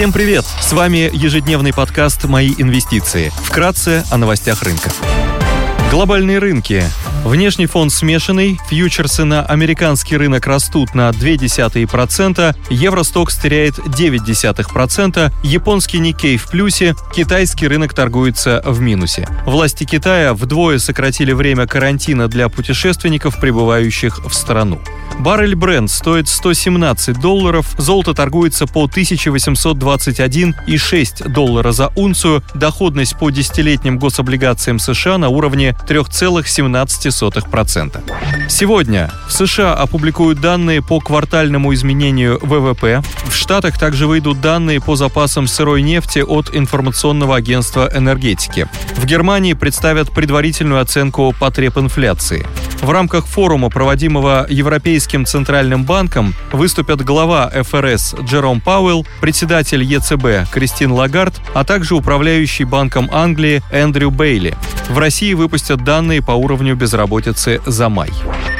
Всем привет! С вами ежедневный подкаст «Мои инвестиции». Вкратце о новостях рынка. Глобальные рынки. Внешний фон смешанный, фьючерсы на американский рынок растут на 0,2%, Евростокс теряет 0,9%, японский Никей в плюсе, китайский рынок торгуется в минусе. Власти Китая вдвое сократили время карантина для путешественников, прибывающих в страну. Баррель бренд стоит 117 долларов, золото торгуется по 1821,6 доллара за унцию, доходность по десятилетним гособлигациям США на уровне 3,17%. Сегодня в США опубликуют данные по квартальному изменению ВВП. В Штатах также выйдут данные по запасам сырой нефти от информационного агентства энергетики. В Германии представят предварительную оценку потреб инфляции. В рамках форума, проводимого Европейским Центральным банком, выступят глава ФРС Джером Пауэлл, председатель ЕЦБ Кристин Лагард, а также управляющий Банком Англии Эндрю Бейли. В России выпустят данные по уровню безработицы за май.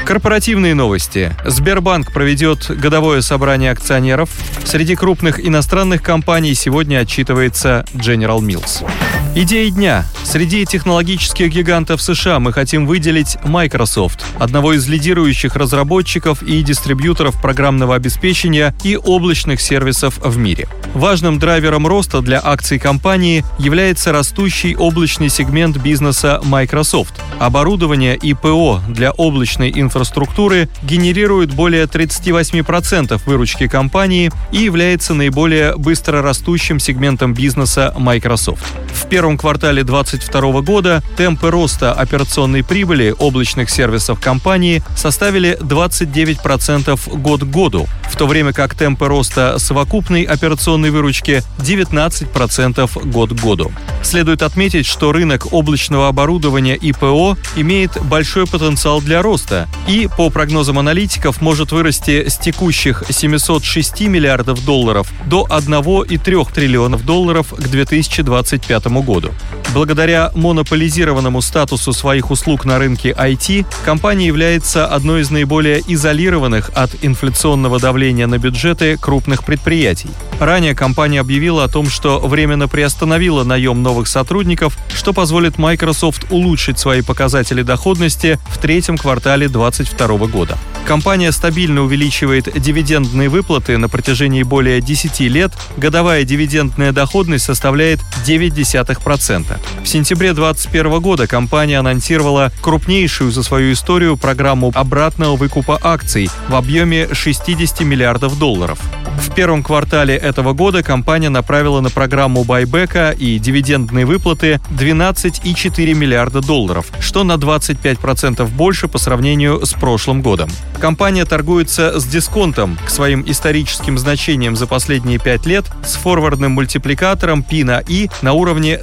Корпоративные новости. Сбербанк проведет годовое собрание акционеров. Среди крупных иностранных компаний сегодня отчитывается General Mills. Идеи дня. Среди технологических гигантов США мы хотим выделить Microsoft, одного из лидирующих разработчиков и дистрибьюторов программного обеспечения и облачных сервисов в мире. Важным драйвером роста для акций компании является растущий облачный сегмент бизнеса Microsoft. Оборудование и ПО для облачной инфраструктуры генерирует более 38% выручки компании и является наиболее быстро растущим сегментом бизнеса Microsoft. В первом квартале 2022 года темпы роста операционной прибыли облачных сервисов компании составили 29% год к году, в то время как темпы роста совокупной операционной выручки 19% год к году. Следует отметить, что рынок облачного оборудования и ПО имеет большой потенциал для роста и, по прогнозам аналитиков, может вырасти с текущих 706 миллиардов долларов до 1,3 триллионов долларов к 2025 году году. Благодаря монополизированному статусу своих услуг на рынке IT, компания является одной из наиболее изолированных от инфляционного давления на бюджеты крупных предприятий. Ранее компания объявила о том, что временно приостановила наем новых сотрудников, что позволит Microsoft улучшить свои показатели доходности в третьем квартале 2022 года. Компания стабильно увеличивает дивидендные выплаты на протяжении более 10 лет. Годовая дивидендная доходность составляет 0,9%. В сентябре 2021 года компания анонсировала крупнейшую за свою историю программу обратного выкупа акций в объеме 60 миллиардов долларов. В первом квартале этого года компания направила на программу байбека и дивидендные выплаты 12,4 миллиарда долларов, что на 25% больше по сравнению с прошлым годом. Компания торгуется с дисконтом к своим историческим значениям за последние 5 лет с форвардным мультипликатором P на I на уровне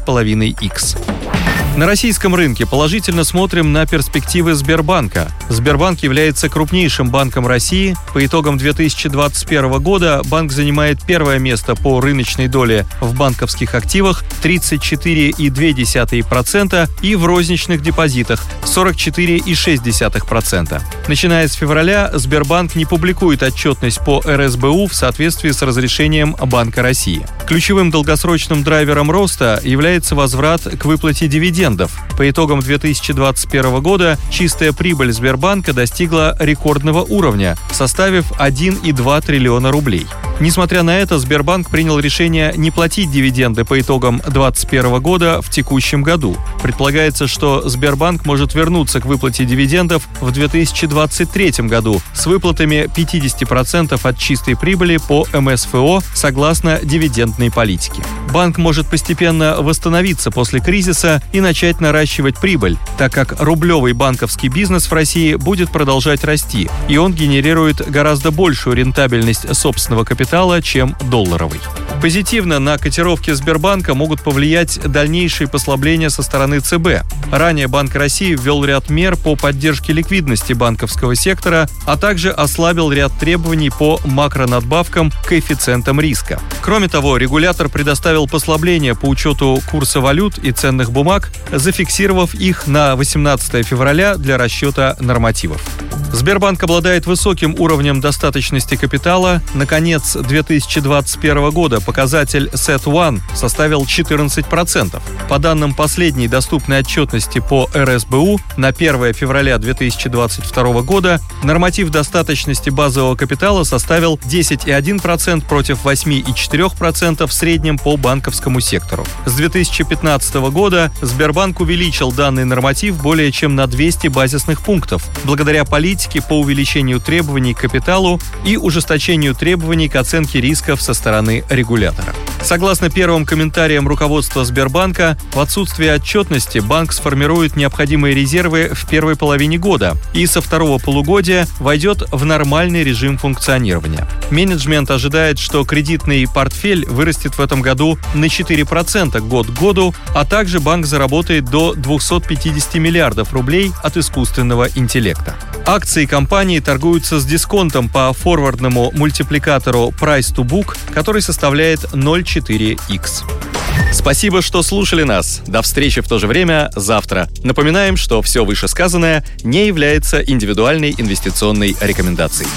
23,5x. На российском рынке положительно смотрим на перспективы Сбербанка. Сбербанк является крупнейшим банком России. По итогам 2021 года банк занимает первое место по рыночной доле в банковских активах 34,2% и в розничных депозитах 44,6%. Начиная с февраля Сбербанк не публикует отчетность по РСБУ в соответствии с разрешением Банка России. Ключевым долгосрочным драйвером роста является возврат к выплате дивидендов дивидендов. По итогам 2021 года чистая прибыль Сбербанка достигла рекордного уровня, составив 1,2 триллиона рублей. Несмотря на это, Сбербанк принял решение не платить дивиденды по итогам 2021 года в текущем году. Предполагается, что Сбербанк может вернуться к выплате дивидендов в 2023 году с выплатами 50% от чистой прибыли по МСФО согласно дивидендной политике. Банк может постепенно восстановиться после кризиса и начать наращивать прибыль, так как рублевый банковский бизнес в России будет продолжать расти, и он генерирует гораздо большую рентабельность собственного капитала, чем долларовый. Позитивно на котировки Сбербанка могут повлиять дальнейшие послабления со стороны ЦБ. Ранее Банк России ввел ряд мер по поддержке ликвидности банковского сектора, а также ослабил ряд требований по макронадбавкам к коэффициентам риска. Кроме того, регулятор предоставил послабление по учету курса валют и ценных бумаг, зафиксировав их на 18 февраля для расчета нормативов. Сбербанк обладает высоким уровнем достаточности капитала. Наконец 2021 года показатель SET1 составил 14%. По данным последней доступной отчетности по РСБУ на 1 февраля 2022 года норматив достаточности базового капитала составил 10,1% против 8,4% в среднем по банковскому сектору. С 2015 года Сбербанк увеличил данный норматив более чем на 200 базисных пунктов, благодаря политике политики по увеличению требований к капиталу и ужесточению требований к оценке рисков со стороны регулятора. Согласно первым комментариям руководства Сбербанка, в отсутствие отчетности банк сформирует необходимые резервы в первой половине года и со второго полугодия войдет в нормальный режим функционирования. Менеджмент ожидает, что кредитный портфель вырастет в этом году на 4% год к году, а также банк заработает до 250 миллиардов рублей от искусственного интеллекта. Акции компании торгуются с дисконтом по форвардному мультипликатору Price to Book, который составляет 0,4x. Спасибо, что слушали нас. До встречи в то же время завтра. Напоминаем, что все вышесказанное не является индивидуальной инвестиционной рекомендацией.